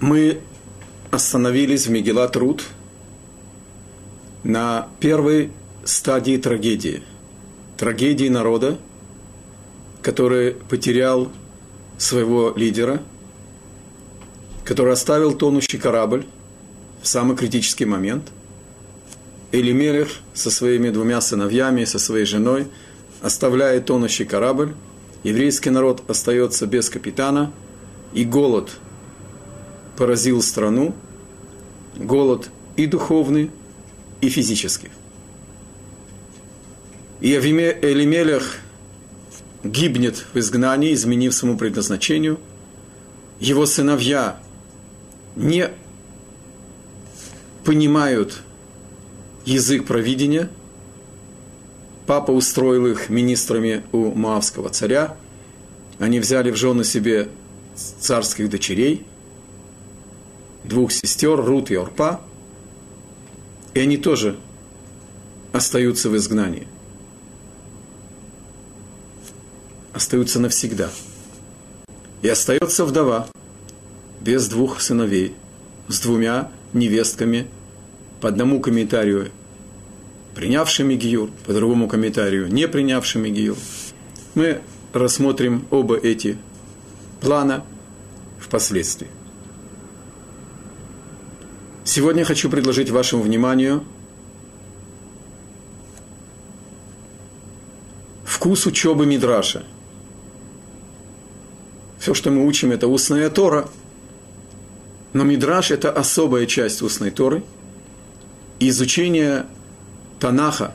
Мы остановились в Мегилат Руд на первой стадии трагедии. Трагедии народа, который потерял своего лидера, который оставил тонущий корабль в самый критический момент. Элимелех со своими двумя сыновьями, со своей женой оставляет тонущий корабль. Еврейский народ остается без капитана, и голод поразил страну, голод и духовный, и физический. И Элимелех гибнет в изгнании, изменив своему предназначению. Его сыновья не понимают язык провидения. Папа устроил их министрами у Маавского царя. Они взяли в жены себе царских дочерей, двух сестер, Рут и Орпа, и они тоже остаются в изгнании. Остаются навсегда. И остается вдова без двух сыновей, с двумя невестками, по одному комментарию принявшими Гиюр, по другому комментарию не принявшими Гиюр. Мы рассмотрим оба эти плана впоследствии. Сегодня хочу предложить вашему вниманию вкус учебы Мидраша. Все, что мы учим, это устная Тора. Но Мидраш – это особая часть устной Торы. И изучение Танаха,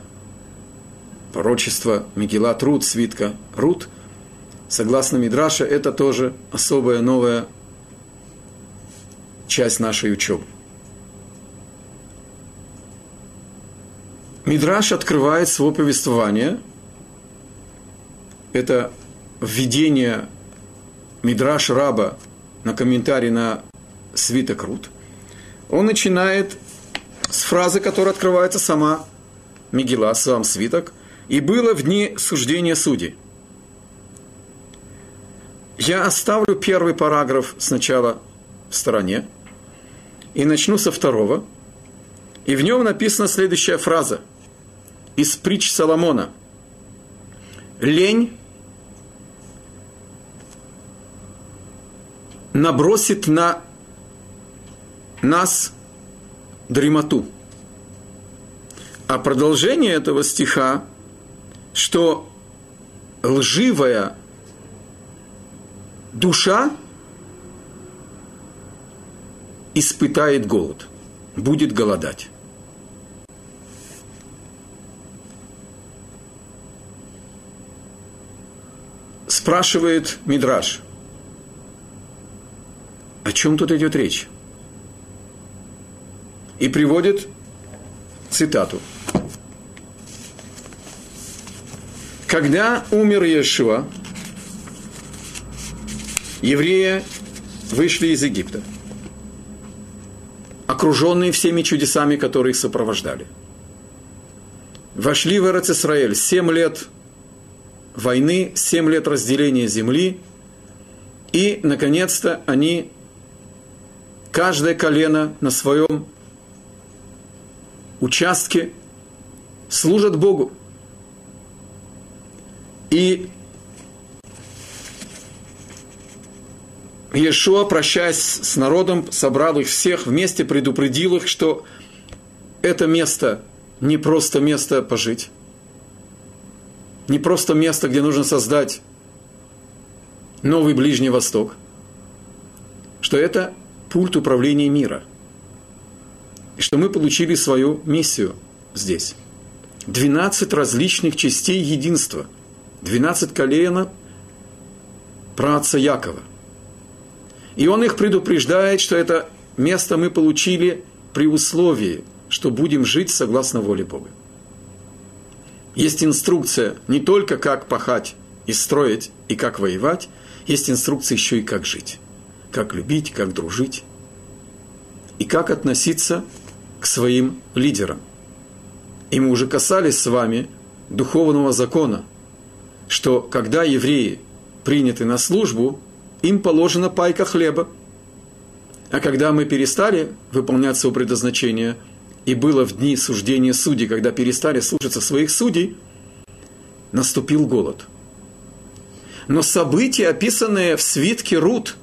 пророчество Мегила Руд, свитка Руд, согласно Мидраша, это тоже особая новая часть нашей учебы. Мидраш открывает свое повествование. Это введение Мидраш Раба на комментарий на свиток Рут. Он начинает с фразы, которая открывается сама Мигела, сам свиток. «И было в дни суждения судей». Я оставлю первый параграф сначала в стороне и начну со второго. И в нем написана следующая фраза из притч Соломона. Лень набросит на нас дремоту. А продолжение этого стиха, что лживая душа испытает голод, будет голодать. Спрашивает Мидраш, о чем тут идет речь? И приводит цитату. Когда умер Иешуа, евреи вышли из Египта, окруженные всеми чудесами, которые их сопровождали. Вошли в Израиль семь лет войны, семь лет разделения земли, и, наконец-то, они, каждое колено на своем участке, служат Богу. И Иешуа, прощаясь с народом, собрал их всех вместе, предупредил их, что это место не просто место пожить, не просто место, где нужно создать новый Ближний Восток, что это пульт управления мира, и что мы получили свою миссию здесь. 12 различных частей единства, 12 колена праца Якова – и он их предупреждает, что это место мы получили при условии, что будем жить согласно воле Бога. Есть инструкция не только как пахать и строить, и как воевать, есть инструкция еще и как жить, как любить, как дружить, и как относиться к своим лидерам. И мы уже касались с вами духовного закона, что когда евреи приняты на службу, им положена пайка хлеба. А когда мы перестали выполнять свое предназначение, и было в дни суждения судей, когда перестали слушаться своих судей, наступил голод. Но события, описанные в свитке Рут,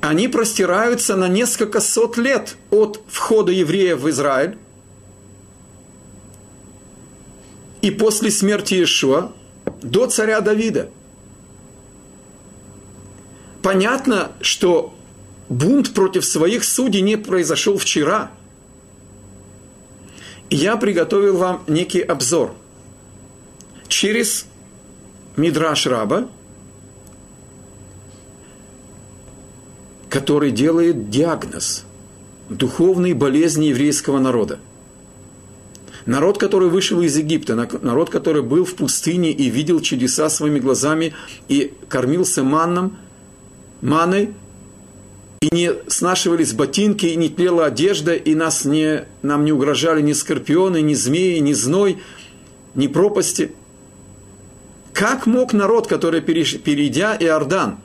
они простираются на несколько сот лет от входа евреев в Израиль и после смерти Иешуа до царя Давида. Понятно, что бунт против своих судей не произошел вчера. Я приготовил вам некий обзор через Мидраш Раба, который делает диагноз духовной болезни еврейского народа. Народ, который вышел из Египта, народ, который был в пустыне и видел чудеса своими глазами и кормился манном – маной, и не снашивались ботинки, и не тлела одежда, и нас не, нам не угрожали ни скорпионы, ни змеи, ни зной, ни пропасти. Как мог народ, который, перейдя Иордан,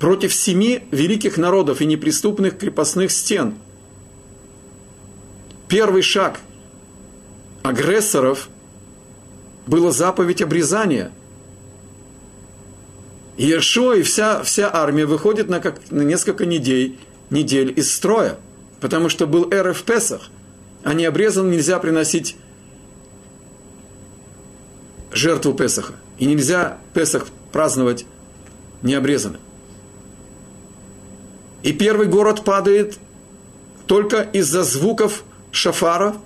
против семи великих народов и неприступных крепостных стен, первый шаг агрессоров было заповедь обрезания – Иешуа и вся, вся армия выходит на, как, на несколько недель, недель из строя, потому что был эры в Песах, а не обрезан нельзя приносить жертву Песаха. И нельзя Песах праздновать необрезанным. И первый город падает только из-за звуков шафара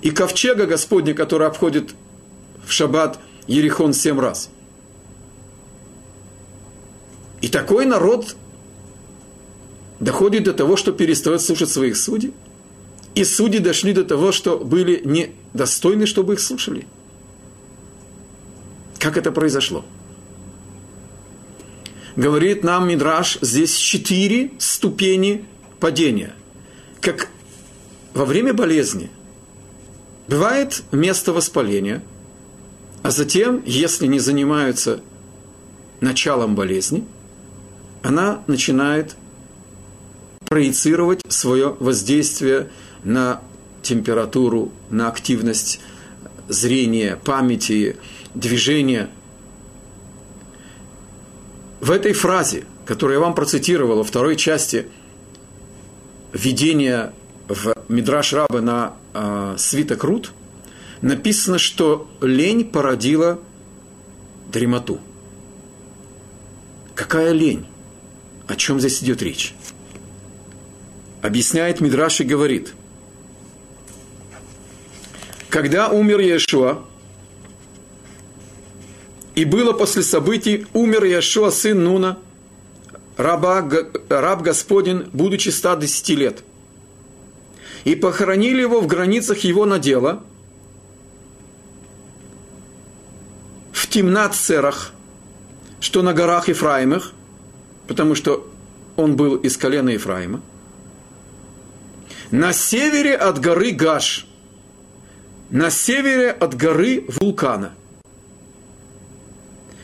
и ковчега Господня, который обходит в шаббат Ерихон семь раз – и такой народ доходит до того, что перестает слушать своих судей. И судьи дошли до того, что были недостойны, чтобы их слушали. Как это произошло? Говорит нам Мидраш, здесь четыре ступени падения. Как во время болезни бывает место воспаления, а затем, если не занимаются началом болезни – она начинает проецировать свое воздействие на температуру, на активность зрения, памяти, движения. В этой фразе, которую я вам процитировал во второй части введения в Мидраш Раба на э, свиток Рут, написано, что лень породила дремоту. Какая лень? О чем здесь идет речь? Объясняет Мидраш и говорит, когда умер Иешуа, и было после событий, умер Иешуа, сын Нуна, раба, раб Господень, будучи 110 лет. И похоронили его в границах его надела, в Тимнат-Серах, что на горах Ефраимах, потому что он был из колена Ефраима. На севере от горы Гаш, на севере от горы Вулкана.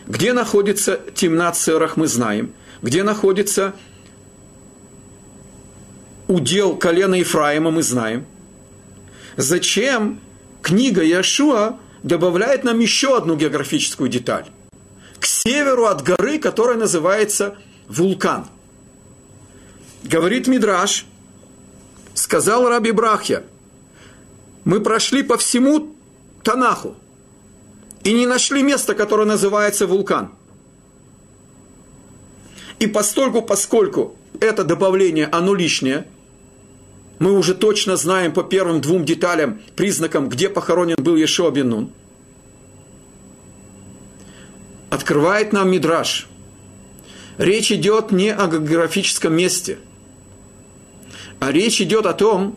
Где находится Тимнат Серах, мы знаем. Где находится удел колена Ефраима, мы знаем. Зачем книга Яшуа добавляет нам еще одну географическую деталь? К северу от горы, которая называется вулкан. Говорит Мидраш, сказал Раби Брахья, мы прошли по всему Танаху и не нашли места, которое называется вулкан. И постольку, поскольку это добавление, оно лишнее, мы уже точно знаем по первым двум деталям, признакам, где похоронен был Ешуа Бен Открывает нам Мидраш – речь идет не о географическом месте, а речь идет о том,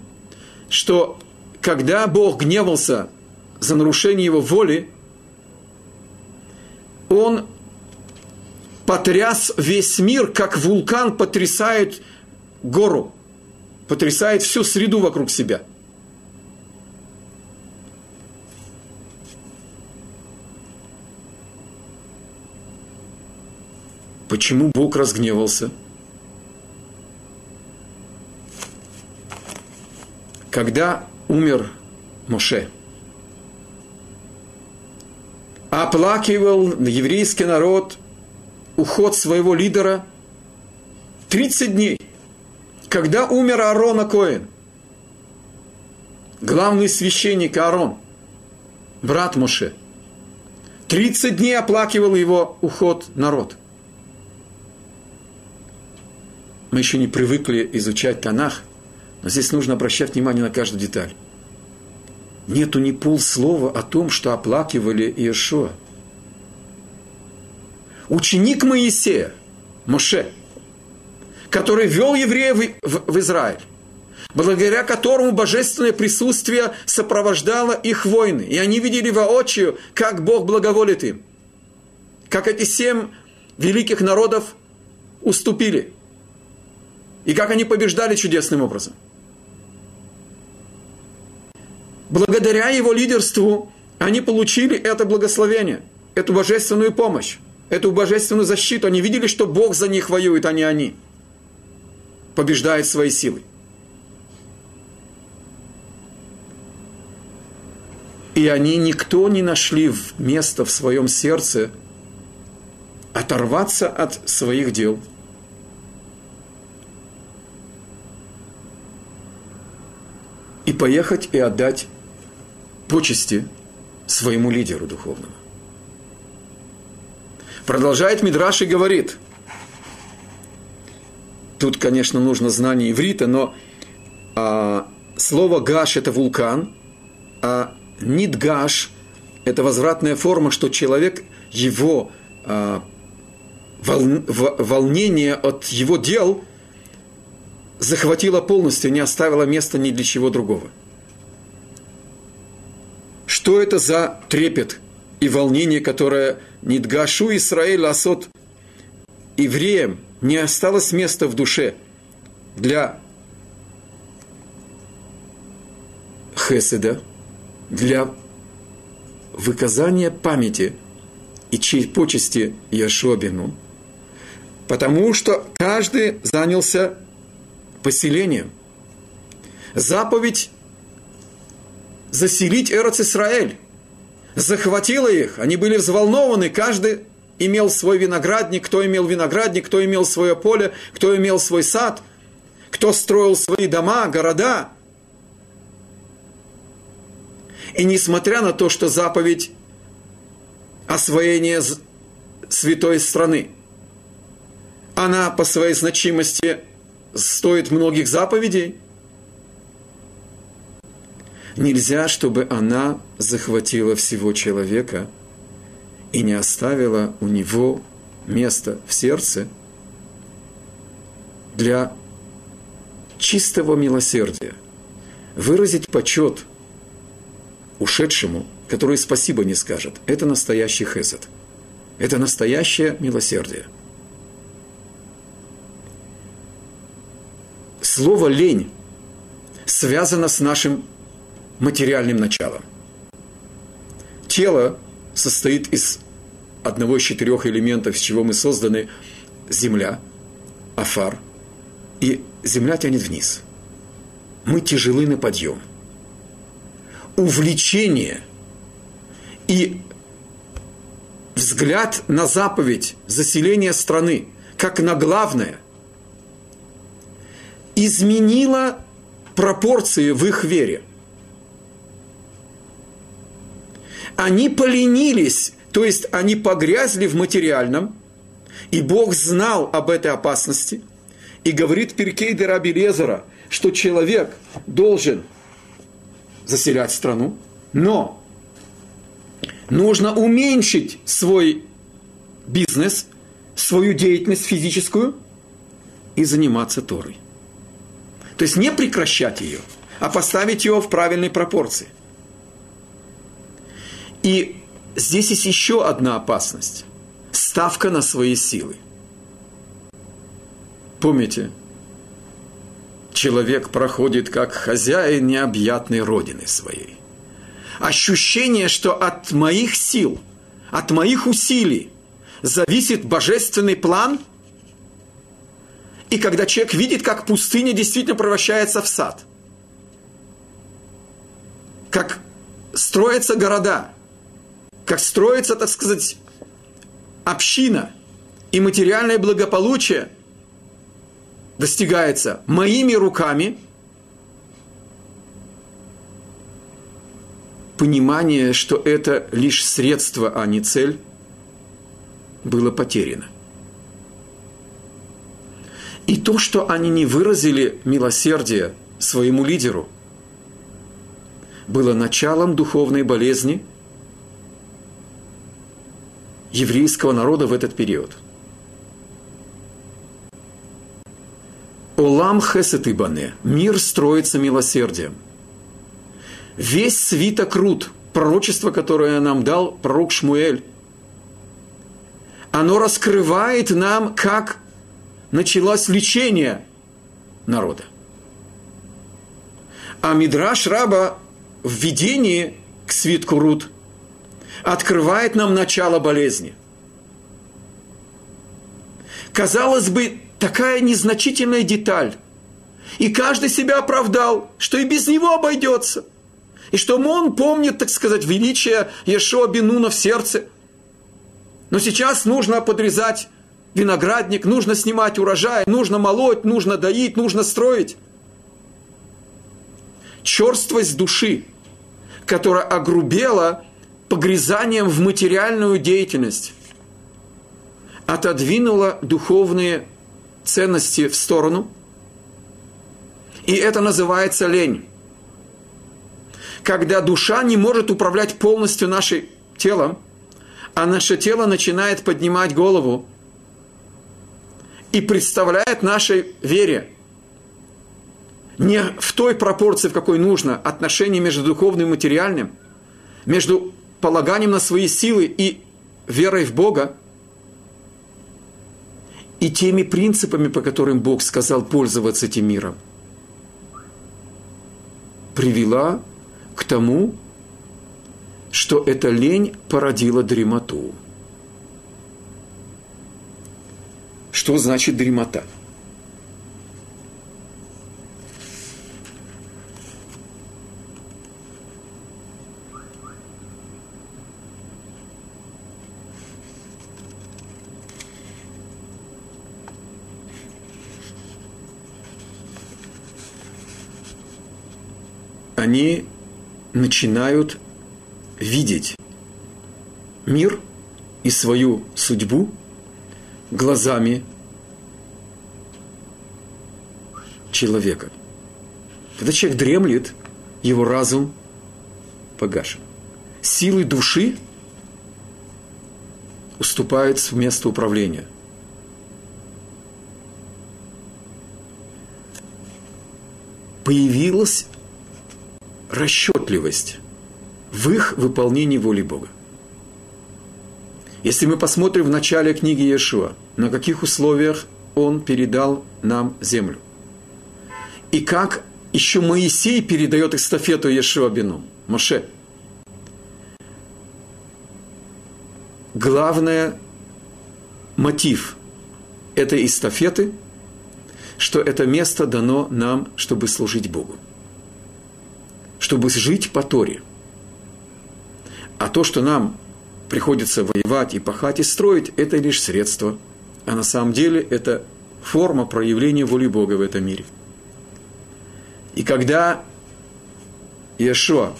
что когда Бог гневался за нарушение его воли, он потряс весь мир, как вулкан потрясает гору, потрясает всю среду вокруг себя – Почему Бог разгневался? Когда умер Моше, оплакивал еврейский народ уход своего лидера 30 дней. Когда умер Аарон Коэн, главный священник Аарон, брат Моше, 30 дней оплакивал его уход народ. Мы еще не привыкли изучать Танах, но здесь нужно обращать внимание на каждую деталь. Нету ни полслова о том, что оплакивали Иешуа. Ученик Моисея, Моше, который вел евреев в, Израиль, благодаря которому божественное присутствие сопровождало их войны. И они видели воочию, как Бог благоволит им. Как эти семь великих народов уступили. И как они побеждали чудесным образом. Благодаря его лидерству они получили это благословение, эту божественную помощь, эту божественную защиту. Они видели, что Бог за них воюет, а не они. Побеждает своей силой. И они никто не нашли места в своем сердце оторваться от своих дел. И поехать и отдать почести своему лидеру духовному. Продолжает Мидраш и говорит, тут, конечно, нужно знание иврита, но а, слово «гаш» – это вулкан, а Нидгаш – это возвратная форма, что человек, его а, вол, волнение от его дел захватило полностью, не оставило места ни для чего другого. Что это за трепет и волнение, которое Нидгашу Исраэль Асот евреям не осталось места в душе для Хеседа, для выказания памяти и почести Яшобину, потому что каждый занялся поселением. Заповедь заселить Эрец Исраэль. Захватила их, они были взволнованы, каждый имел свой виноградник, кто имел виноградник, кто имел свое поле, кто имел свой сад, кто строил свои дома, города. И несмотря на то, что заповедь освоения святой страны, она по своей значимости стоит многих заповедей – Нельзя, чтобы она захватила всего человека и не оставила у него места в сердце для чистого милосердия, выразить почет ушедшему, который спасибо не скажет. Это настоящий хесед. Это настоящее милосердие. Слово «лень» связано с нашим материальным началом. Тело состоит из одного из четырех элементов, из чего мы созданы – земля, афар, и земля тянет вниз. Мы тяжелы на подъем. Увлечение и взгляд на заповедь заселения страны, как на главное, изменило пропорции в их вере – они поленились, то есть они погрязли в материальном, и Бог знал об этой опасности, и говорит Перкей де Раби Лезера, что человек должен заселять страну, но нужно уменьшить свой бизнес, свою деятельность физическую и заниматься Торой. То есть не прекращать ее, а поставить ее в правильной пропорции. И здесь есть еще одна опасность. Ставка на свои силы. Помните, человек проходит как хозяин необъятной родины своей. Ощущение, что от моих сил, от моих усилий зависит божественный план. И когда человек видит, как пустыня действительно превращается в сад, как строятся города, как строится, так сказать, община. И материальное благополучие достигается моими руками, понимание, что это лишь средство, а не цель, было потеряно. И то, что они не выразили милосердие своему лидеру, было началом духовной болезни – еврейского народа в этот период. Олам хесет ибане. Мир строится милосердием. Весь свиток Рут, пророчество, которое нам дал пророк Шмуэль, оно раскрывает нам, как началось лечение народа. А Мидраш Раба в видении к свитку Рут – открывает нам начало болезни. Казалось бы, такая незначительная деталь. И каждый себя оправдал, что и без него обойдется. И что он помнит, так сказать, величие Ешуа Бенуна в сердце. Но сейчас нужно подрезать виноградник, нужно снимать урожай, нужно молоть, нужно доить, нужно строить. Черствость души, которая огрубела погрязанием в материальную деятельность отодвинула духовные ценности в сторону. И это называется лень. Когда душа не может управлять полностью нашим телом, а наше тело начинает поднимать голову и представляет нашей вере не в той пропорции, в какой нужно, отношение между духовным и материальным, между полаганием на свои силы и верой в Бога, и теми принципами, по которым Бог сказал пользоваться этим миром, привела к тому, что эта лень породила дремоту. Что значит дремота? они начинают видеть мир и свою судьбу глазами человека. Когда человек дремлет, его разум погашен. Силы души уступают в место управления. Появилась расчетливость в их выполнении воли Бога. Если мы посмотрим в начале книги Иешуа, на каких условиях он передал нам землю. И как еще Моисей передает эстафету Иешуа Бену, Моше. Главный мотив этой эстафеты, что это место дано нам, чтобы служить Богу чтобы жить по Торе. А то, что нам приходится воевать и пахать и строить, это лишь средство. А на самом деле это форма проявления воли Бога в этом мире. И когда Иешуа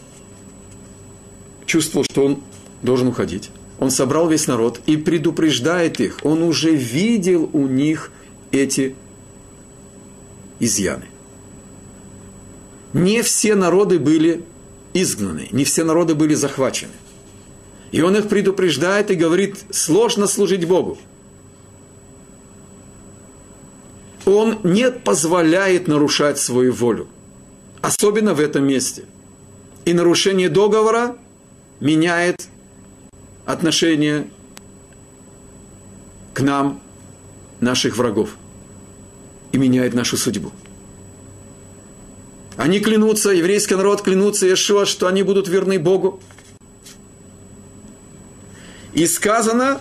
чувствовал, что он должен уходить, он собрал весь народ и предупреждает их. Он уже видел у них эти изъяны не все народы были изгнаны, не все народы были захвачены. И он их предупреждает и говорит, сложно служить Богу. Он не позволяет нарушать свою волю, особенно в этом месте. И нарушение договора меняет отношение к нам, наших врагов, и меняет нашу судьбу. Они клянутся, еврейский народ клянутся Иешуа, что они будут верны Богу. И сказано,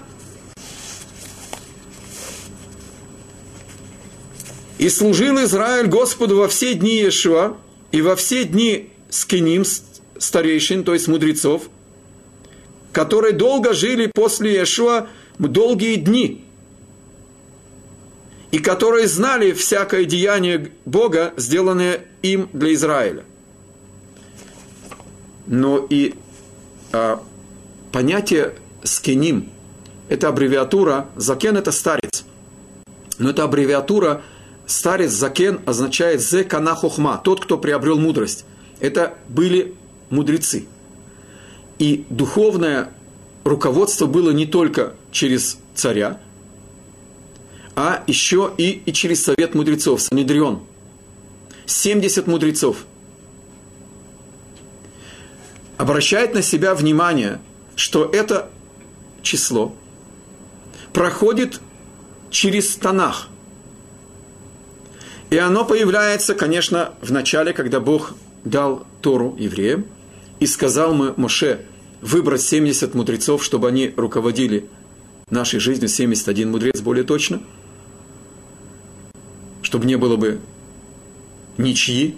и служил Израиль Господу во все дни Иешуа и во все дни скиним, старейшин, то есть мудрецов, которые долго жили после Иешуа долгие дни, и которые знали всякое деяние Бога, сделанное им для Израиля. Но и а, понятие скиним – это аббревиатура, закен – это старец, но это аббревиатура – старец Закен означает «зе кана хохма», тот, кто приобрел мудрость. Это были мудрецы. И духовное руководство было не только через царя, а еще и, и через совет мудрецов, Санедрион. 70 мудрецов. Обращает на себя внимание, что это число проходит через Танах – и оно появляется, конечно, в начале, когда Бог дал Тору евреям и сказал мы Моше выбрать 70 мудрецов, чтобы они руководили нашей жизнью, 71 мудрец более точно, чтобы не было бы ничьи,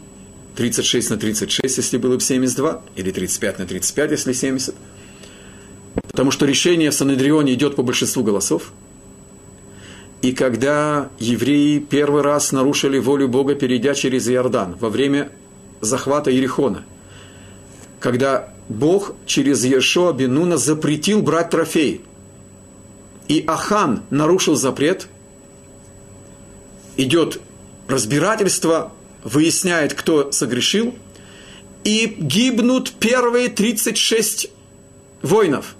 36 на 36, если было бы 72, или 35 на 35, если 70. Потому что решение в Санедрионе идет по большинству голосов – и когда евреи первый раз нарушили волю Бога, перейдя через Иордан во время захвата Иерихона, когда Бог через Ешоа Бенуна запретил брать трофей, и Ахан нарушил запрет, идет разбирательство, выясняет, кто согрешил, и гибнут первые 36 воинов –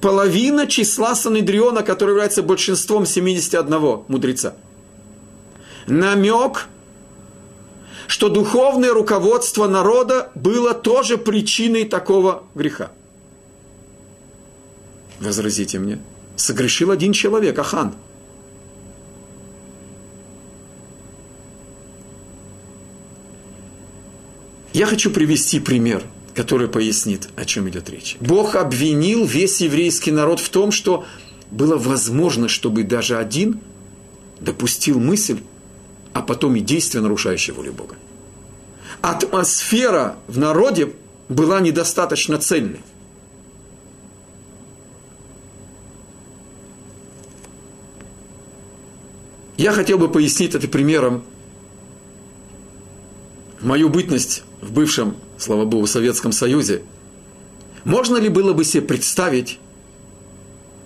половина числа Санедриона, который является большинством 71 мудреца. Намек, что духовное руководство народа было тоже причиной такого греха. Возразите мне. Согрешил один человек, Ахан. Я хочу привести пример – который пояснит, о чем идет речь. Бог обвинил весь еврейский народ в том, что было возможно, чтобы даже один допустил мысль, а потом и действие, нарушающее волю Бога. Атмосфера в народе была недостаточно цельной. Я хотел бы пояснить это примером мою бытность в бывшем слава Богу, Советском Союзе, можно ли было бы себе представить,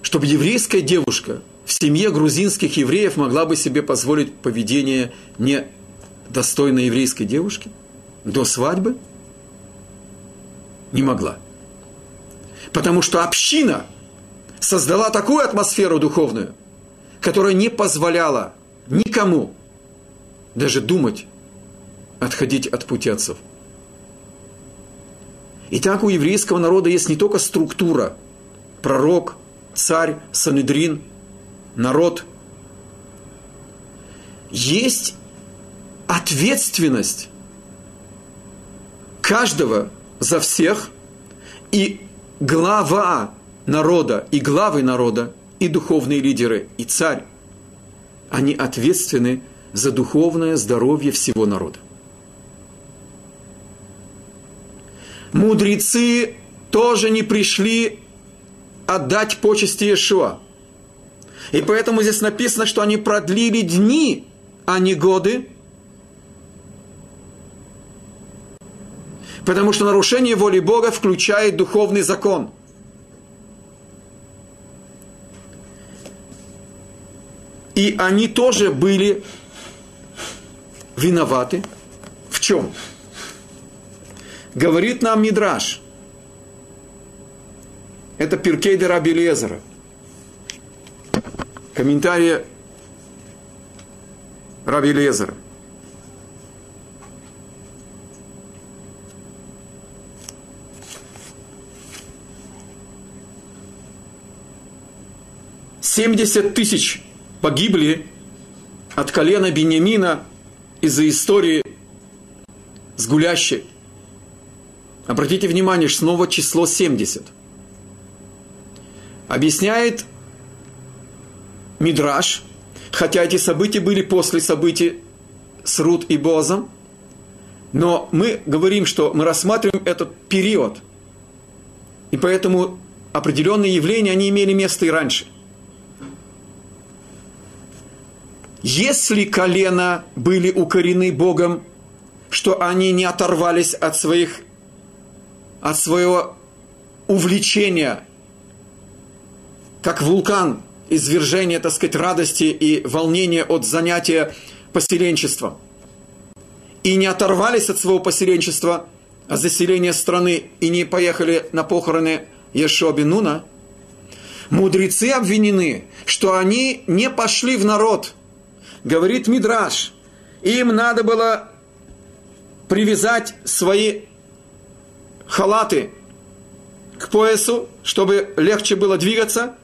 чтобы еврейская девушка в семье грузинских евреев могла бы себе позволить поведение не достойной еврейской девушки до свадьбы? Не могла. Потому что община создала такую атмосферу духовную, которая не позволяла никому даже думать отходить от пути. Итак, у еврейского народа есть не только структура, пророк, царь, санедрин, народ. Есть ответственность каждого за всех и глава народа, и главы народа, и духовные лидеры, и царь. Они ответственны за духовное здоровье всего народа. Мудрецы тоже не пришли отдать почести Иешуа. И поэтому здесь написано, что они продлили дни, а не годы. Потому что нарушение воли Бога включает духовный закон. И они тоже были виноваты. В чем? Говорит нам Мидраш. Это Пиркейда Раби Лезера. Комментария Раби Лезера. Семьдесят тысяч погибли от колена Бениамина из-за истории с гулящей. Обратите внимание, снова число 70. Объясняет Мидраш, Хотя эти события были после событий с Рут и Бозом, но мы говорим, что мы рассматриваем этот период, и поэтому определенные явления, они имели место и раньше. Если колено были укорены Богом, что они не оторвались от своих, от своего увлечения, как вулкан, извержение, так сказать, радости и волнения от занятия поселенчеством. И не оторвались от своего поселенчества, от заселения страны, и не поехали на похороны Ешоби Нуна, мудрецы обвинены, что они не пошли в народ. Говорит Мидраш, им надо было привязать свои халаты к поясу, чтобы легче было двигаться.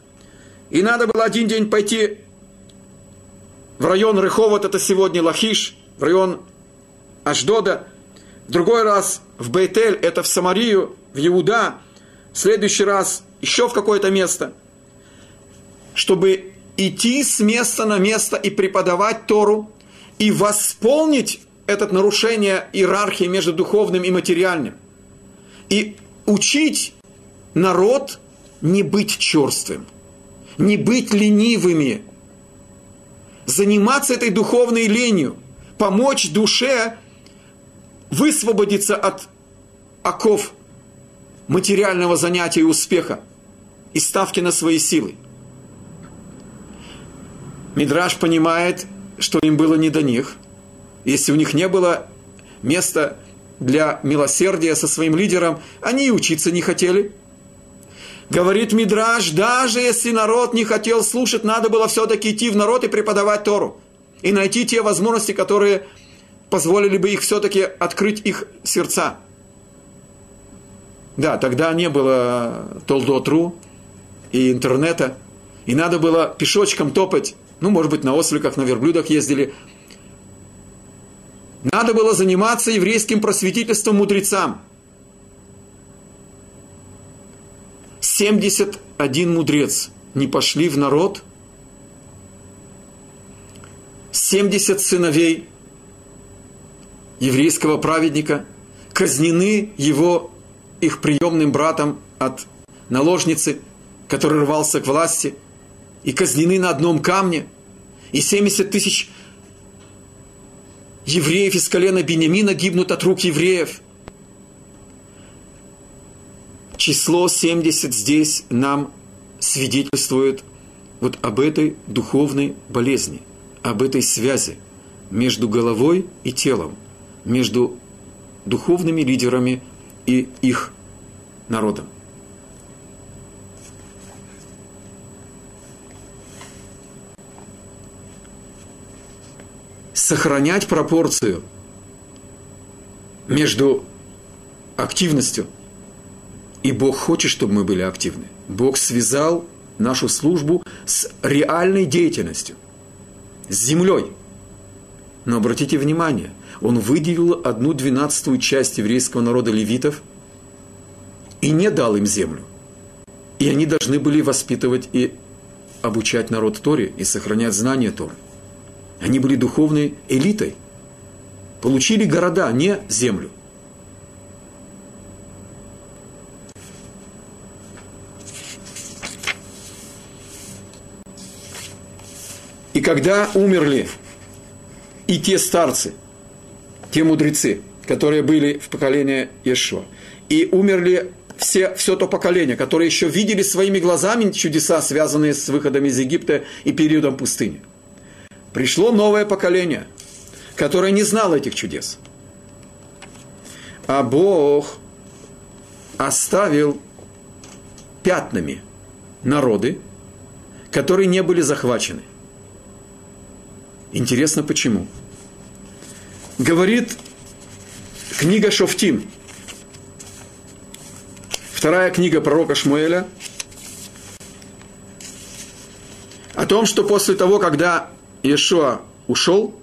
И надо было один день пойти в район Рыховод, это сегодня Лахиш, в район Ашдода. Другой раз в Бейтель, это в Самарию, в Иуда – в следующий раз еще в какое-то место, чтобы идти с места на место и преподавать Тору, и восполнить это нарушение иерархии между духовным и материальным. И учить народ не быть черствым, не быть ленивыми, заниматься этой духовной ленью, помочь душе высвободиться от оков материального занятия и успеха и ставки на свои силы. Мидраш понимает, что им было не до них. Если у них не было места для милосердия со своим лидером, они и учиться не хотели. Говорит Мидраш, даже если народ не хотел слушать, надо было все-таки идти в народ и преподавать Тору. И найти те возможности, которые позволили бы их все-таки открыть их сердца. Да, тогда не было Толдотру и интернета, и надо было пешочком топать, ну, может быть, на осликах, на верблюдах ездили. Надо было заниматься еврейским просветительством мудрецам. 71 мудрец. Не пошли в народ, 70 сыновей еврейского праведника казнены его их приемным братом от наложницы, который рвался к власти, и казнены на одном камне, и 70 тысяч евреев из колена Бениамина гибнут от рук евреев. Число 70 здесь нам свидетельствует вот об этой духовной болезни, об этой связи между головой и телом, между духовными лидерами и их народом. Сохранять пропорцию между активностью и Бог хочет, чтобы мы были активны. Бог связал нашу службу с реальной деятельностью, с землей. Но обратите внимание, он выделил одну двенадцатую часть еврейского народа левитов и не дал им землю. И они должны были воспитывать и обучать народ Торе и сохранять знания Торы. Они были духовной элитой. Получили города, не землю. И когда умерли и те старцы, те мудрецы, которые были в поколении Иешуа, и умерли все, все то поколение, которое еще видели своими глазами чудеса, связанные с выходом из Египта и периодом пустыни. Пришло новое поколение, которое не знало этих чудес. А Бог оставил пятнами народы, которые не были захвачены. Интересно почему? Говорит книга Шофтим, Вторая книга пророка Шмуэля о том, что после того, когда Иешуа ушел,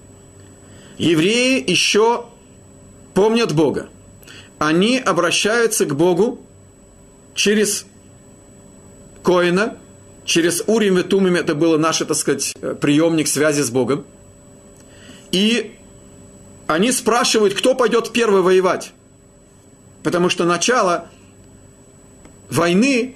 евреи еще помнят Бога. Они обращаются к Богу через Коина, через Урим и Тумим это было наш, так сказать, приемник связи с Богом. И они спрашивают, кто пойдет первый воевать. Потому что начало войны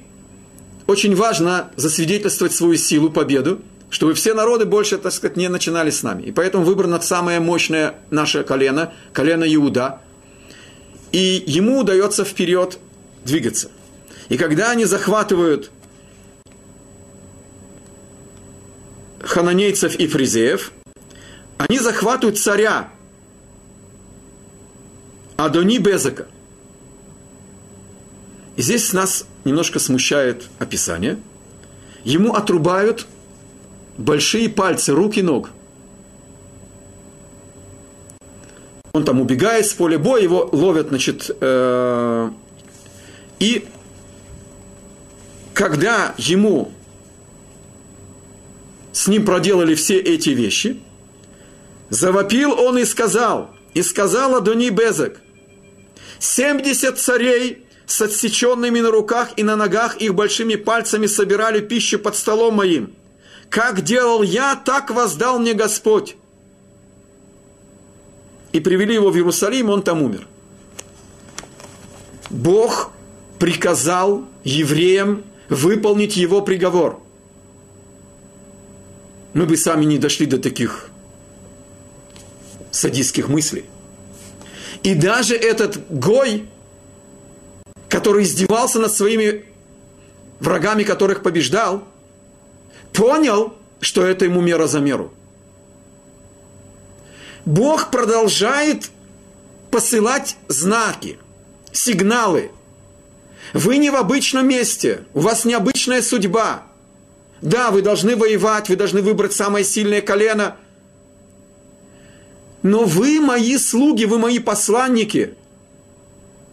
очень важно засвидетельствовать свою силу, победу, чтобы все народы больше, так сказать, не начинали с нами. И поэтому выбрано самое мощное наше колено, колено Иуда. И ему удается вперед двигаться. И когда они захватывают хананейцев и фризеев, они захватывают царя Адони Безака. И здесь нас немножко смущает описание. Ему отрубают большие пальцы рук и ног. Он там убегает с поля боя, его ловят, значит, э, и когда ему с ним проделали все эти вещи, завопил он и сказал, и сказал Адони Безек, 70 царей с отсеченными на руках и на ногах их большими пальцами собирали пищу под столом моим. Как делал я, так воздал мне Господь. И привели его в Иерусалим, он там умер. Бог приказал евреям выполнить его приговор. Мы бы сами не дошли до таких садистских мыслей. И даже этот Гой, который издевался над своими врагами, которых побеждал, понял, что это ему мера за меру. Бог продолжает посылать знаки, сигналы – вы не в обычном месте, у вас необычная судьба. Да, вы должны воевать, вы должны выбрать самое сильное колено. Но вы мои слуги, вы мои посланники.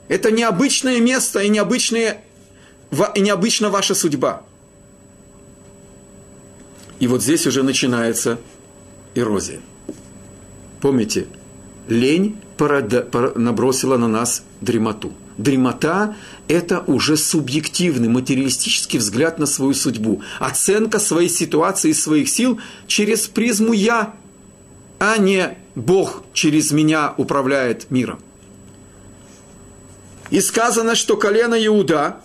Это необычное место и, необычное, и необычна ваша судьба. И вот здесь уже начинается эрозия. Помните, лень набросила на нас дремоту – Дремота – это уже субъективный, материалистический взгляд на свою судьбу. Оценка своей ситуации и своих сил через призму «я», а не Бог через меня управляет миром. И сказано, что колено Иуда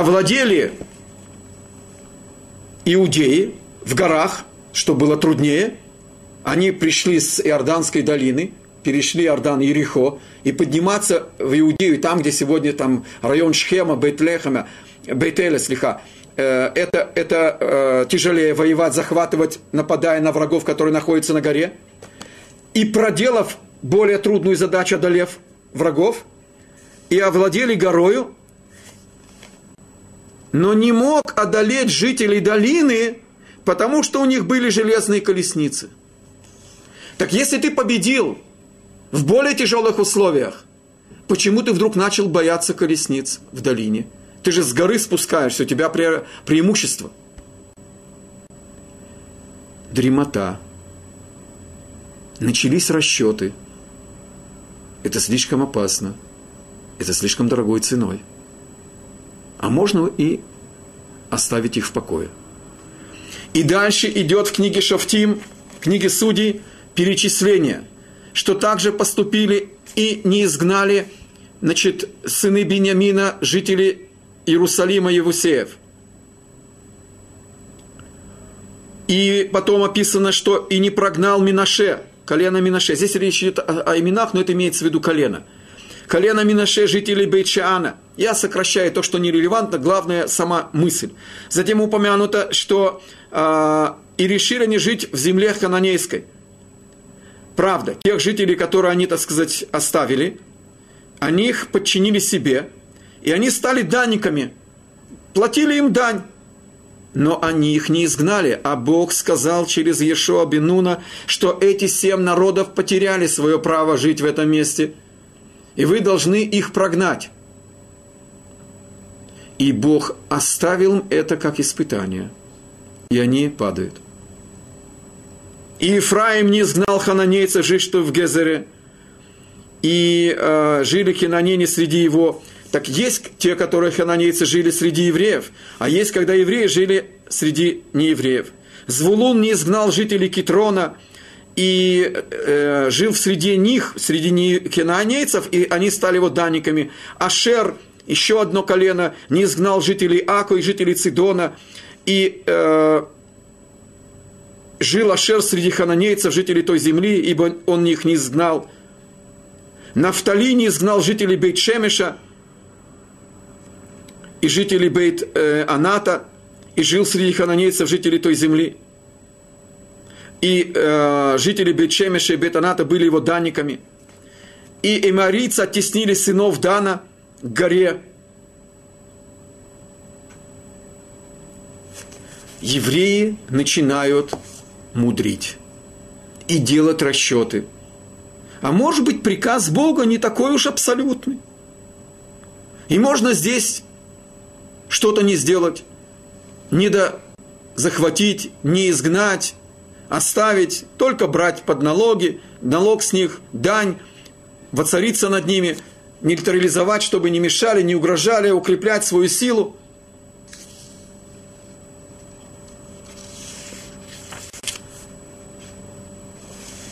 овладели иудеи в горах, что было труднее – они пришли с Иорданской долины, перешли Иордан, Ерехо, и подниматься в Иудею, там, где сегодня там район Шхема, Бейтлехема, Бейтеля, слегка, э, это, это э, тяжелее воевать, захватывать, нападая на врагов, которые находятся на горе. И проделав более трудную задачу, одолев врагов, и овладели горою, но не мог одолеть жителей долины, потому что у них были железные колесницы – так если ты победил в более тяжелых условиях, почему ты вдруг начал бояться колесниц в долине? Ты же с горы спускаешься, у тебя пре- преимущество. Дремота. Начались расчеты. Это слишком опасно. Это слишком дорогой ценой. А можно и оставить их в покое. И дальше идет в книге Шафтим, книге Судей, перечисления, что также поступили и не изгнали значит, сыны Бениамина, жители Иерусалима Евусеев. И потом описано, что и не прогнал Минаше, колено Минаше. Здесь речь идет о, о именах, но это имеется в виду колено. Колено Минаше, жителей Бейчаана. Я сокращаю то, что нерелевантно, главное сама мысль. Затем упомянуто, что э, и решили они жить в земле хананейской – Правда, тех жителей, которые они, так сказать, оставили, они их подчинили себе, и они стали данниками, платили им дань. Но они их не изгнали, а Бог сказал через Ешуа Бенуна, что эти семь народов потеряли свое право жить в этом месте, и вы должны их прогнать. И Бог оставил им это как испытание, и они падают. И Ефраим не знал хананейца, жившего в Гезере. и э, жили хананейни среди его. Так есть те, которые хананейцы жили среди евреев, а есть, когда евреи жили среди неевреев. Звулун не изгнал жителей Китрона и э, жил среди них, среди хананейцев, и они стали его данниками. Ашер, еще одно колено, не изгнал жителей Аку и жителей Цидона, и э, жил Ашер среди хананейцев, жителей той земли, ибо он их не изгнал – Нафтали не изгнал жителей Бейт-Шемеша и жителей Бейт-Аната, и жил среди хананейцев жителей той земли. И э, жители Бейт-Шемеша и Бейт-Аната были его данниками. И эморийцы оттеснили сынов Дана к горе. Евреи начинают мудрить и делать расчеты – а может быть, приказ Бога не такой уж абсолютный. И можно здесь что-то не сделать, не до захватить, не изгнать, оставить, только брать под налоги, налог с них, дань, воцариться над ними, нейтрализовать, чтобы не мешали, не угрожали, укреплять свою силу.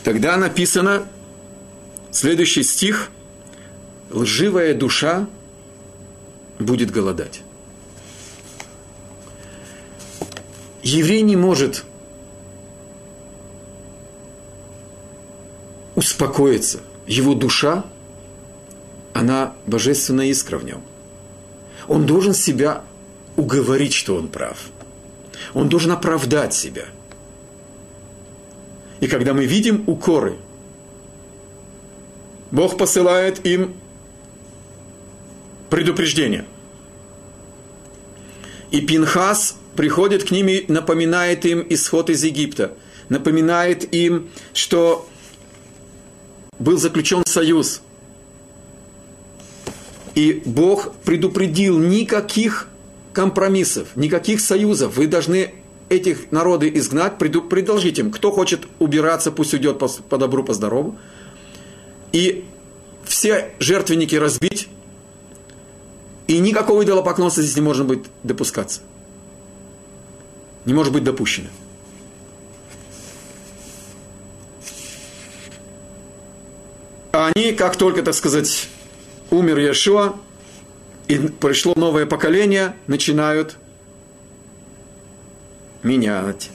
Тогда написано, Следующий стих. Лживая душа будет голодать. Еврей не может успокоиться. Его душа, она божественная искра в нем. Он должен себя уговорить, что он прав. Он должен оправдать себя. И когда мы видим укоры – Бог посылает им предупреждение. И Пинхас приходит к ним и напоминает им исход из Египта. Напоминает им, что был заключен союз. И Бог предупредил никаких компромиссов, никаких союзов. Вы должны этих народы изгнать, предложить им. Кто хочет убираться, пусть уйдет по, по добру, по здорову и все жертвенники разбить, и никакого идолопоклонства здесь не может быть допускаться. Не может быть допущено. Они, как только, так сказать, умер Иешуа, и пришло новое поколение, начинают менять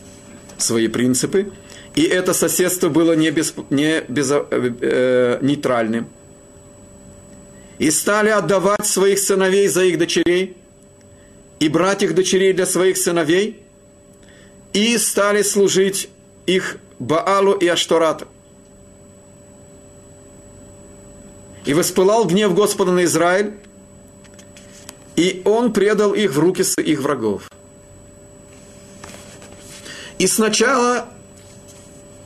свои принципы – и это соседство было не, без, не без, э, э, нейтральным. И стали отдавать своих сыновей за их дочерей, и брать их дочерей для своих сыновей, и стали служить их Баалу и Ашторату. И воспылал гнев Господа на Израиль, и он предал их в руки их врагов. И сначала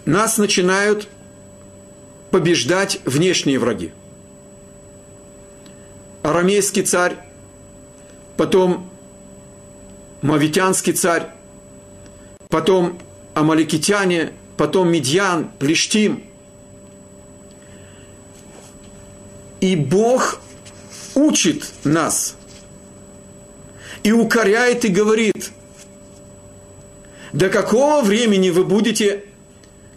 нас начинают побеждать внешние враги. Арамейский царь, потом Мавитянский царь, потом Амаликитяне, потом Медьян, Плештим. И Бог учит нас и укоряет и говорит, до какого времени вы будете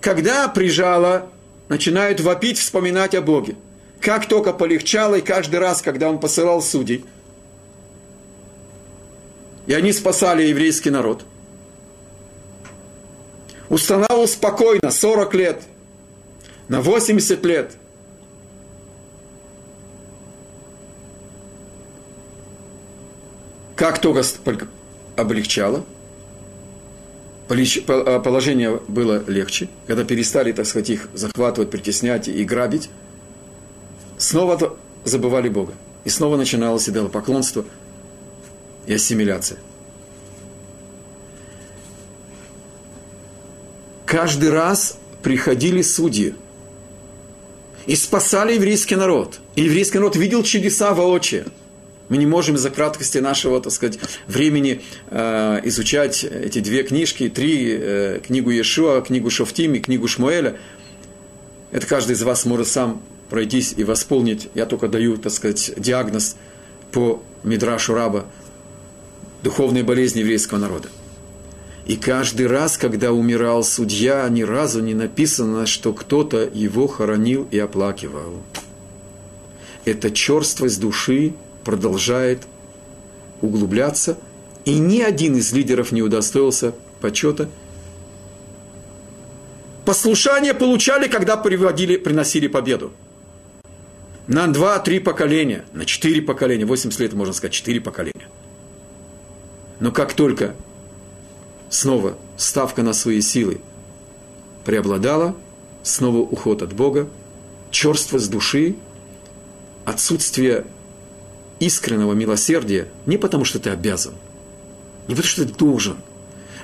когда прижало, начинают вопить, вспоминать о Боге. Как только полегчало, и каждый раз, когда он посылал судей, и они спасали еврейский народ. Устанавливал спокойно 40 лет, на 80 лет. Как только облегчало – а, положение было легче, когда перестали, так сказать, их захватывать, притеснять и грабить, снова забывали Бога. И снова начиналось идолопоклонство и ассимиляция. Каждый раз приходили судьи и спасали еврейский народ. И еврейский народ видел чудеса воочию – мы не можем из-за краткости нашего, так сказать, времени э, изучать эти две книжки, три, э, книгу Иешуа, книгу Шофтим и книгу Шмуэля. Это каждый из вас может сам пройтись и восполнить, я только даю, так сказать, диагноз по Мидрашу Раба, духовной болезни еврейского народа. И каждый раз, когда умирал судья, ни разу не написано, что кто-то его хоронил и оплакивал. Эта черствость души продолжает углубляться, и ни один из лидеров не удостоился почета. Послушание получали, когда приводили, приносили победу. На два-три поколения, на четыре поколения, 80 лет, можно сказать, четыре поколения. Но как только снова ставка на свои силы преобладала, снова уход от Бога, черство с души, отсутствие искреннего милосердия не потому, что ты обязан, не потому, что ты должен,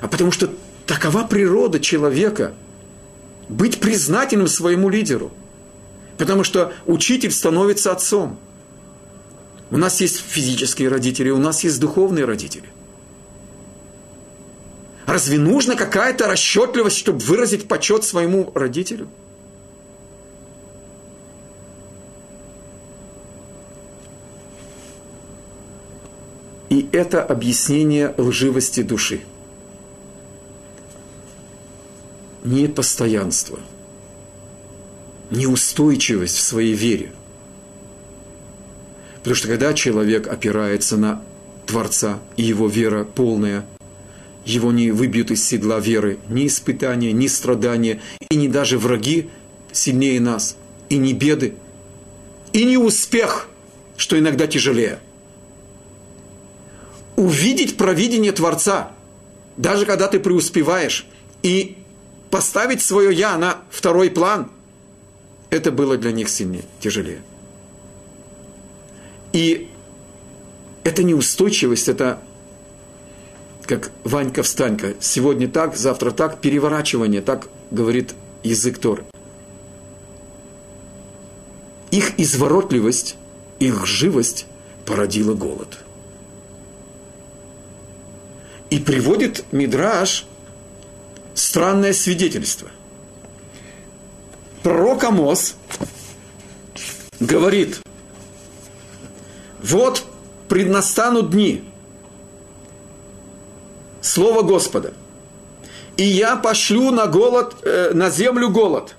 а потому что такова природа человека быть признательным своему лидеру. Потому что учитель становится отцом. У нас есть физические родители, у нас есть духовные родители. Разве нужна какая-то расчетливость, чтобы выразить почет своему родителю? И это объяснение лживости души. Нет постоянства, неустойчивость в своей вере. Потому что когда человек опирается на Творца, и его вера полная – его не выбьют из седла веры ни испытания, ни страдания, и не даже враги сильнее нас, и не беды, и не успех, что иногда тяжелее. Увидеть провидение Творца, даже когда ты преуспеваешь, и поставить свое «я» на второй план, это было для них сильнее, тяжелее. И эта неустойчивость, это как Ванька-встанька, сегодня так, завтра так, переворачивание, так говорит язык Торы. Их изворотливость, их живость породила голод. И приводит Мидраш странное свидетельство. Пророк Амос говорит, вот преднастанут дни – слово Господа. И я пошлю на голод, э, на землю голод.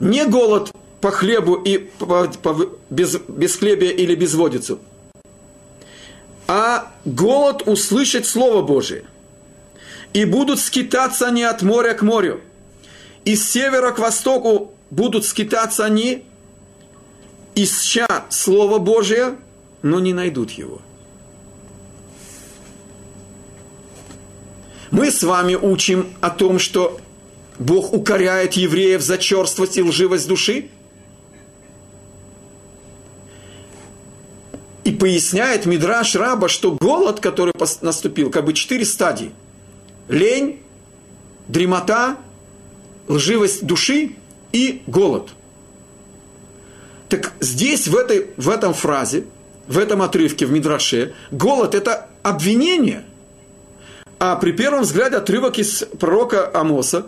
Не голод по хлебу и по, по, без, без хлебия или безводицу, а голод услышать Слово Божие. И будут скитаться они от моря к морю. И с севера к востоку будут скитаться они, ища Слово Божие, но не найдут его – Мы с вами учим о том, что Бог укоряет евреев за черствость и лживость души. Поясняет Мидраш Раба, что голод, который наступил, как бы четыре стадии. Лень, дремота, лживость души и голод. Так здесь, в, этой, в этом фразе, в этом отрывке, в Мидраше, голод – это обвинение – а при первом взгляде отрывок из пророка Амоса,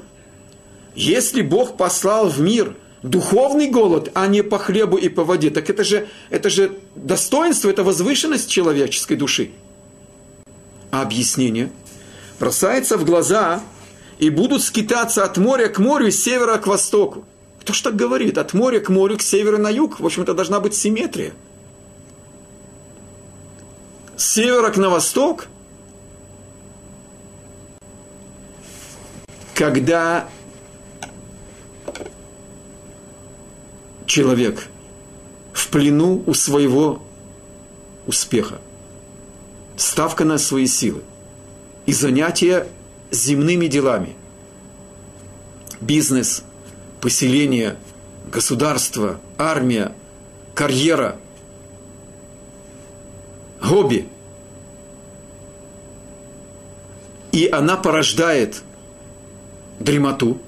если Бог послал в мир духовный голод, а не по хлебу и по воде, так это же, это же достоинство, это возвышенность человеческой души. А объяснение бросается в глаза и будут скитаться от моря к морю, с севера к востоку. Кто ж так говорит? От моря к морю, к северу на юг. В общем-то, должна быть симметрия. С севера к на восток – когда человек в плену у своего успеха, ставка на свои силы и занятия земными делами, бизнес, поселение, государство, армия, карьера, хобби. И она порождает – дремоту,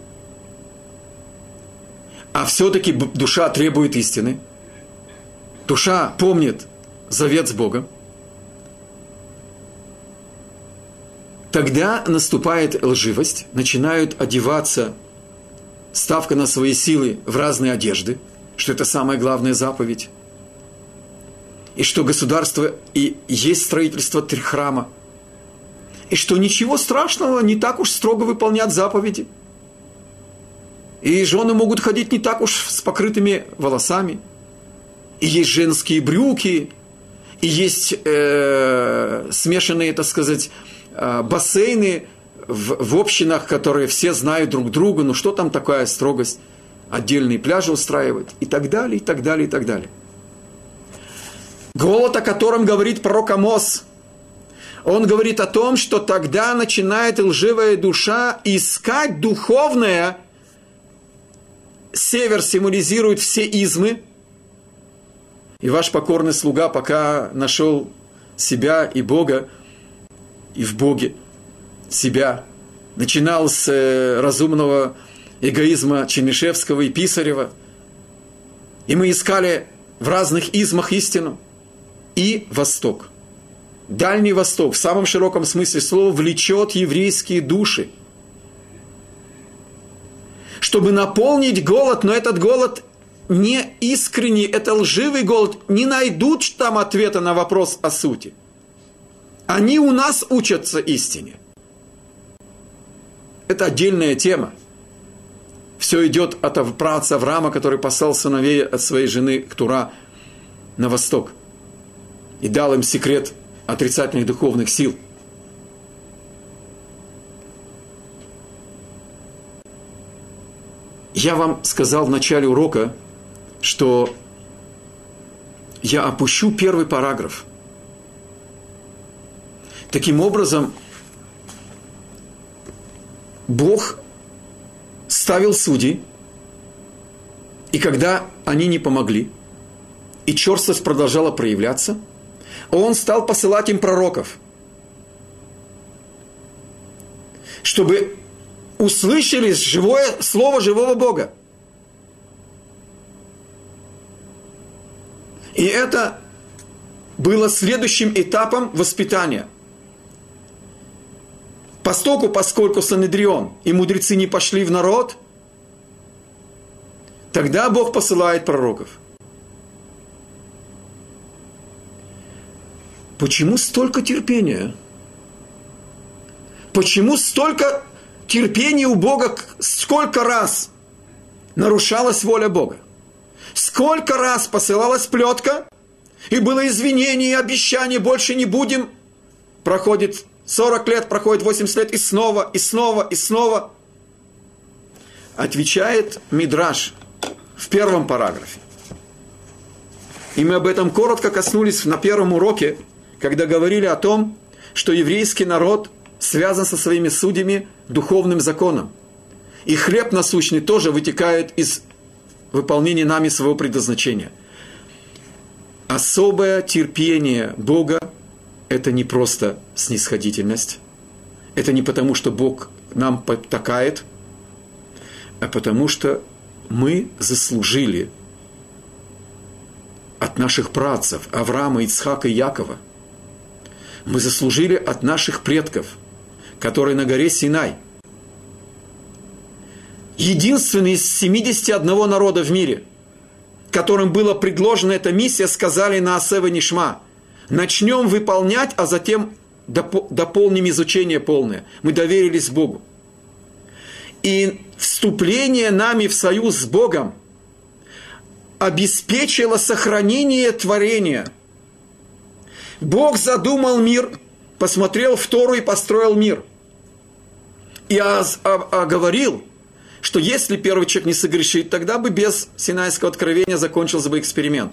а все-таки душа требует истины, душа помнит завет с Богом, тогда наступает лживость, начинают одеваться ставка на свои силы в разные одежды, что это самая главная заповедь, и что государство и есть строительство храма, и что ничего страшного, не так уж строго выполнять заповеди. И жены могут ходить не так уж с покрытыми волосами. И есть женские брюки, и есть э, смешанные, так сказать, э, бассейны в, в общинах, которые все знают друг друга. Ну что там такая строгость? Отдельные пляжи устраивать и так далее, и так далее, и так далее. Голод, о котором говорит пророк Амос, он говорит о том, что тогда начинает лживая душа искать духовное. Север символизирует все измы. И ваш покорный слуга пока нашел себя и Бога, и в Боге себя, начинал с э, разумного эгоизма Чернышевского и Писарева. И мы искали в разных измах истину – и Восток. Дальний Восток в самом широком смысле слова влечет еврейские души. Чтобы наполнить голод, но этот голод не искренний, это лживый голод, не найдут там ответа на вопрос о сути. Они у нас учатся истине. Это отдельная тема. Все идет от праца Авраама, который послал сыновей от своей жены Ктура на восток – и дал им секрет отрицательных духовных сил. Я вам сказал в начале урока, что я опущу первый параграф. Таким образом, Бог ставил судей, и когда они не помогли, и черствость продолжала проявляться – он стал посылать им пророков, чтобы услышали живое слово живого Бога. И это было следующим этапом воспитания. Постоку, поскольку Санедрион и мудрецы не пошли в народ, тогда Бог посылает пророков – Почему столько терпения? Почему столько терпения у Бога? Сколько раз нарушалась воля Бога? Сколько раз посылалась плетка, и было извинение и обещание, больше не будем. Проходит 40 лет, проходит 80 лет, и снова, и снова, и снова. Отвечает Мидраш в первом параграфе. И мы об этом коротко коснулись на первом уроке – когда говорили о том, что еврейский народ связан со своими судьями духовным законом. И хлеб насущный тоже вытекает из выполнения нами своего предназначения. Особое терпение Бога – это не просто снисходительность. Это не потому, что Бог нам потакает, а потому что мы заслужили от наших працев Авраама, Ицхака и Якова – мы заслужили от наших предков, которые на горе Синай. Единственный из 71 народа в мире, которым была предложена эта миссия, сказали на Асева Нишма, начнем выполнять, а затем дополним изучение полное. Мы доверились Богу. И вступление нами в союз с Богом обеспечило сохранение творения – Бог задумал мир, посмотрел в Тору и построил мир. И оговорил, что если первый человек не согрешит, тогда бы без Синайского откровения закончился бы эксперимент.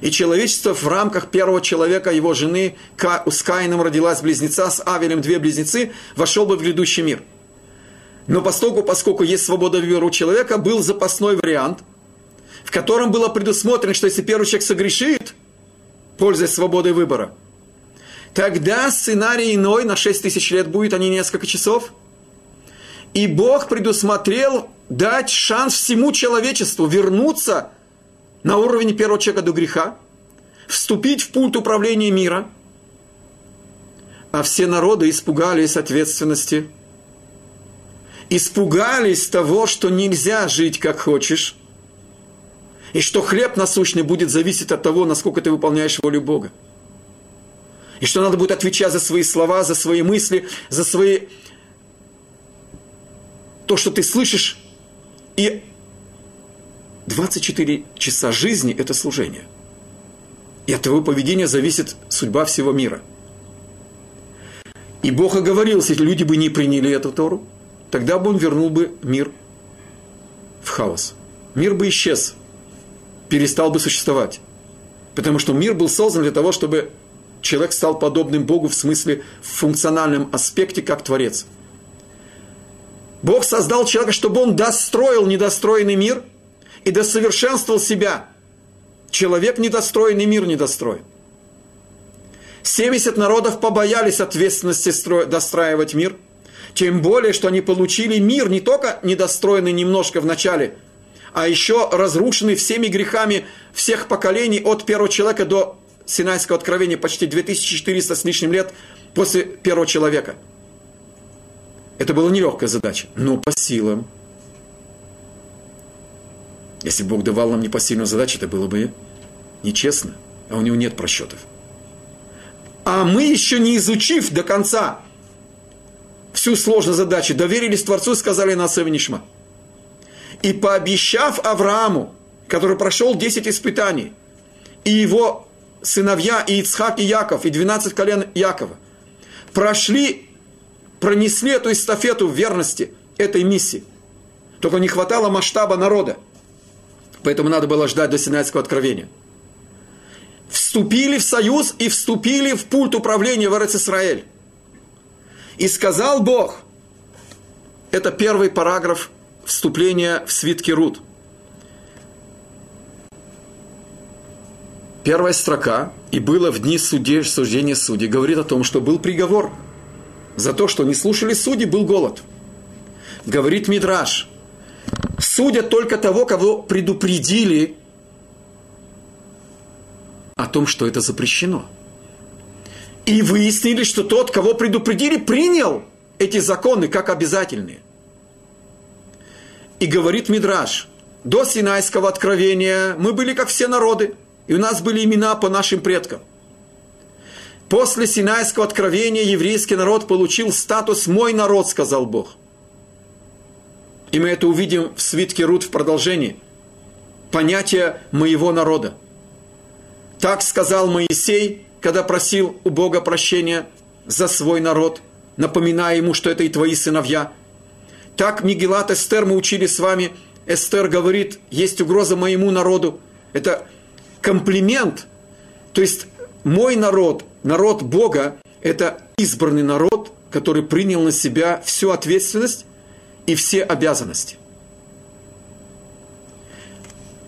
И человечество в рамках первого человека, его жены, с Каином родилась близнеца, с Авелем две близнецы, вошел бы в грядущий мир. Но поскольку, поскольку есть свобода выбора у человека, был запасной вариант, в котором было предусмотрено, что если первый человек согрешит, пользуясь свободой выбора. Тогда сценарий иной на 6 тысяч лет будет, а не несколько часов. И Бог предусмотрел дать шанс всему человечеству вернуться на уровень первого человека до греха, вступить в пульт управления мира. А все народы испугались ответственности, испугались того, что нельзя жить как хочешь, И что хлеб насущный будет зависеть от того, насколько ты выполняешь волю Бога. И что надо будет отвечать за свои слова, за свои мысли, за свои... То, что ты слышишь. И 24 часа жизни – это служение. И от твоего поведения зависит судьба всего мира. И Бог оговорил, если люди бы не приняли эту Тору, тогда бы Он вернул бы мир в хаос. Мир бы исчез, перестал бы существовать. Потому что мир был создан для того, чтобы человек стал подобным Богу в смысле в функциональном аспекте, как Творец. Бог создал человека, чтобы он достроил недостроенный мир и досовершенствовал себя. Человек недостроенный, мир недостроен. 70 народов побоялись ответственности достраивать мир. Тем более, что они получили мир не только недостроенный немножко в начале, а еще разрушенный всеми грехами всех поколений от первого человека до Синайского откровения почти 2400 с лишним лет после первого человека. Это была нелегкая задача, но по силам. Если Бог давал нам непосильную задачу, это было бы нечестно, а у него нет просчетов. А мы еще не изучив до конца всю сложную задачу, доверились Творцу и сказали на Нишма. И пообещав Аврааму, который прошел 10 испытаний, и его сыновья и Ицхак и Яков, и 12 колен Якова, прошли, пронесли эту эстафету верности этой миссии. Только не хватало масштаба народа. Поэтому надо было ждать до Синайского откровения. Вступили в союз и вступили в пульт управления в Израиль. И сказал Бог, это первый параграф вступления в свитки Рут – первая строка, и было в дни суде, суждения судей, говорит о том, что был приговор. За то, что не слушали судьи, был голод. Говорит Мидраш, судят только того, кого предупредили о том, что это запрещено. И выяснили, что тот, кого предупредили, принял эти законы как обязательные. И говорит Мидраш, до Синайского откровения мы были как все народы – и у нас были имена по нашим предкам. После Синайского откровения еврейский народ получил статус «мой народ», сказал Бог. И мы это увидим в свитке Рут в продолжении. Понятие «моего народа». Так сказал Моисей, когда просил у Бога прощения за свой народ, напоминая ему, что это и твои сыновья. Так Мигелат Эстер мы учили с вами. Эстер говорит, есть угроза моему народу. Это комплимент. То есть мой народ, народ Бога, это избранный народ, который принял на себя всю ответственность и все обязанности.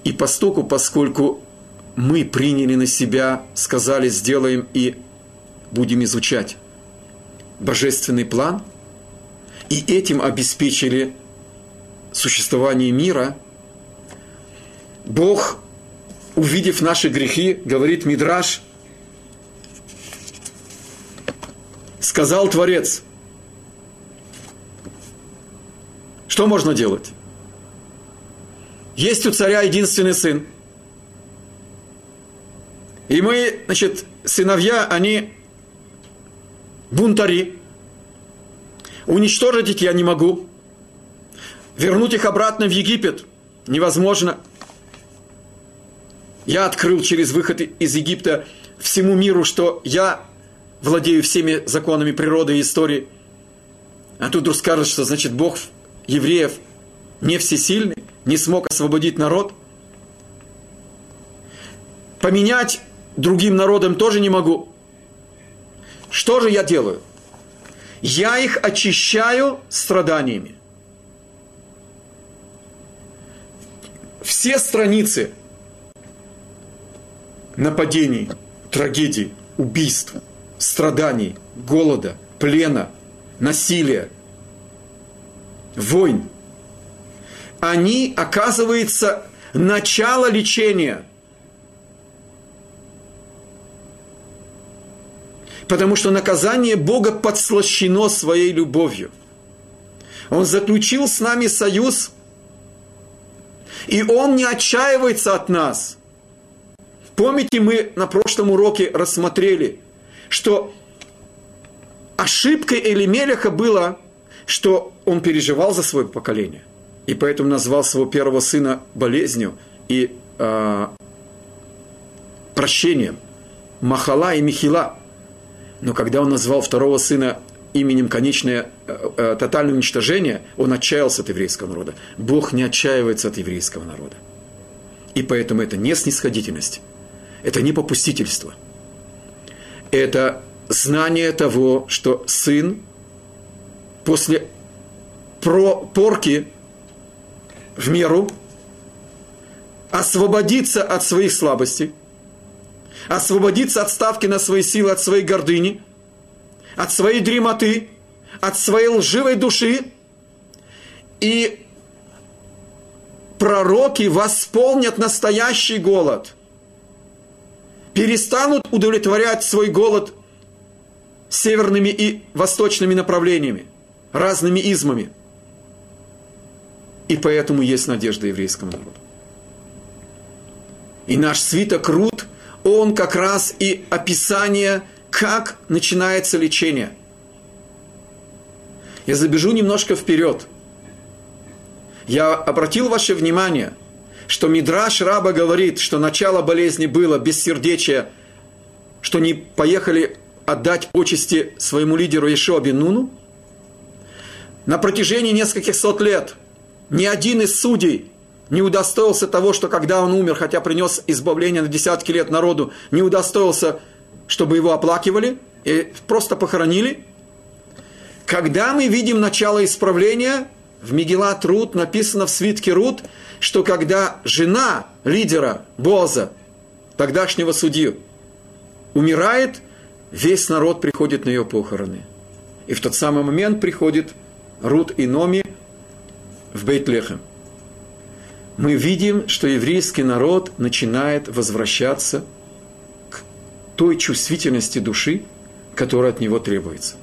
И постоку, поскольку мы приняли на себя, сказали, сделаем и будем изучать божественный план, и этим обеспечили существование мира, Бог увидев наши грехи, говорит Мидраш, сказал Творец, что можно делать? Есть у царя единственный сын. И мы, значит, сыновья, они бунтари. Уничтожить их я не могу. Вернуть их обратно в Египет невозможно – я открыл через выход из Египта всему миру, что я владею всеми законами природы и истории. А тут вдруг скажут, что значит Бог евреев не всесильный, не смог освободить народ. Поменять другим народам тоже не могу. Что же я делаю? Я их очищаю страданиями. Все страницы – нападений, трагедий, убийств, страданий, голода, плена, насилия, войн. Они, оказывается, начало лечения. Потому что наказание Бога подслащено своей любовью. Он заключил с нами союз И Он не отчаивается от нас. Помните, мы на прошлом уроке рассмотрели, что ошибкой Элимелеха было, что он переживал за свое поколение. И поэтому назвал своего первого сына болезнью и э, прощением. Махала и Михила. Но когда он назвал второго сына именем конечное э, э, тотальное уничтожение, он отчаялся от еврейского народа. Бог не отчаивается от еврейского народа. И поэтому это не снисходительность, это не попустительство. Это знание того, что сын после порки в меру освободиться от своих слабостей, освободиться от ставки на свои силы, от своей гордыни, от своей дремоты, от своей лживой души. И пророки восполнят настоящий голод, перестанут удовлетворять свой голод северными и восточными направлениями, разными измами. И поэтому есть надежда еврейскому народу. И наш свиток Рут, он как раз и описание, как начинается лечение. Я забежу немножко вперед. Я обратил ваше внимание, что Мидраш Раба говорит, что начало болезни было бессердечие, что не поехали отдать почести своему лидеру Ешуа Нуну. На протяжении нескольких сот лет ни один из судей не удостоился того, что когда он умер, хотя принес избавление на десятки лет народу, не удостоился, чтобы его оплакивали и просто похоронили. Когда мы видим начало исправления, в Мегилат Рут написано в свитке Рут, что когда жена лидера Боза, тогдашнего судью, умирает, весь народ приходит на ее похороны. И в тот самый момент приходит Рут и Номи в Бейтлехем мы видим, что еврейский народ начинает возвращаться к той чувствительности души, которая от него требуется.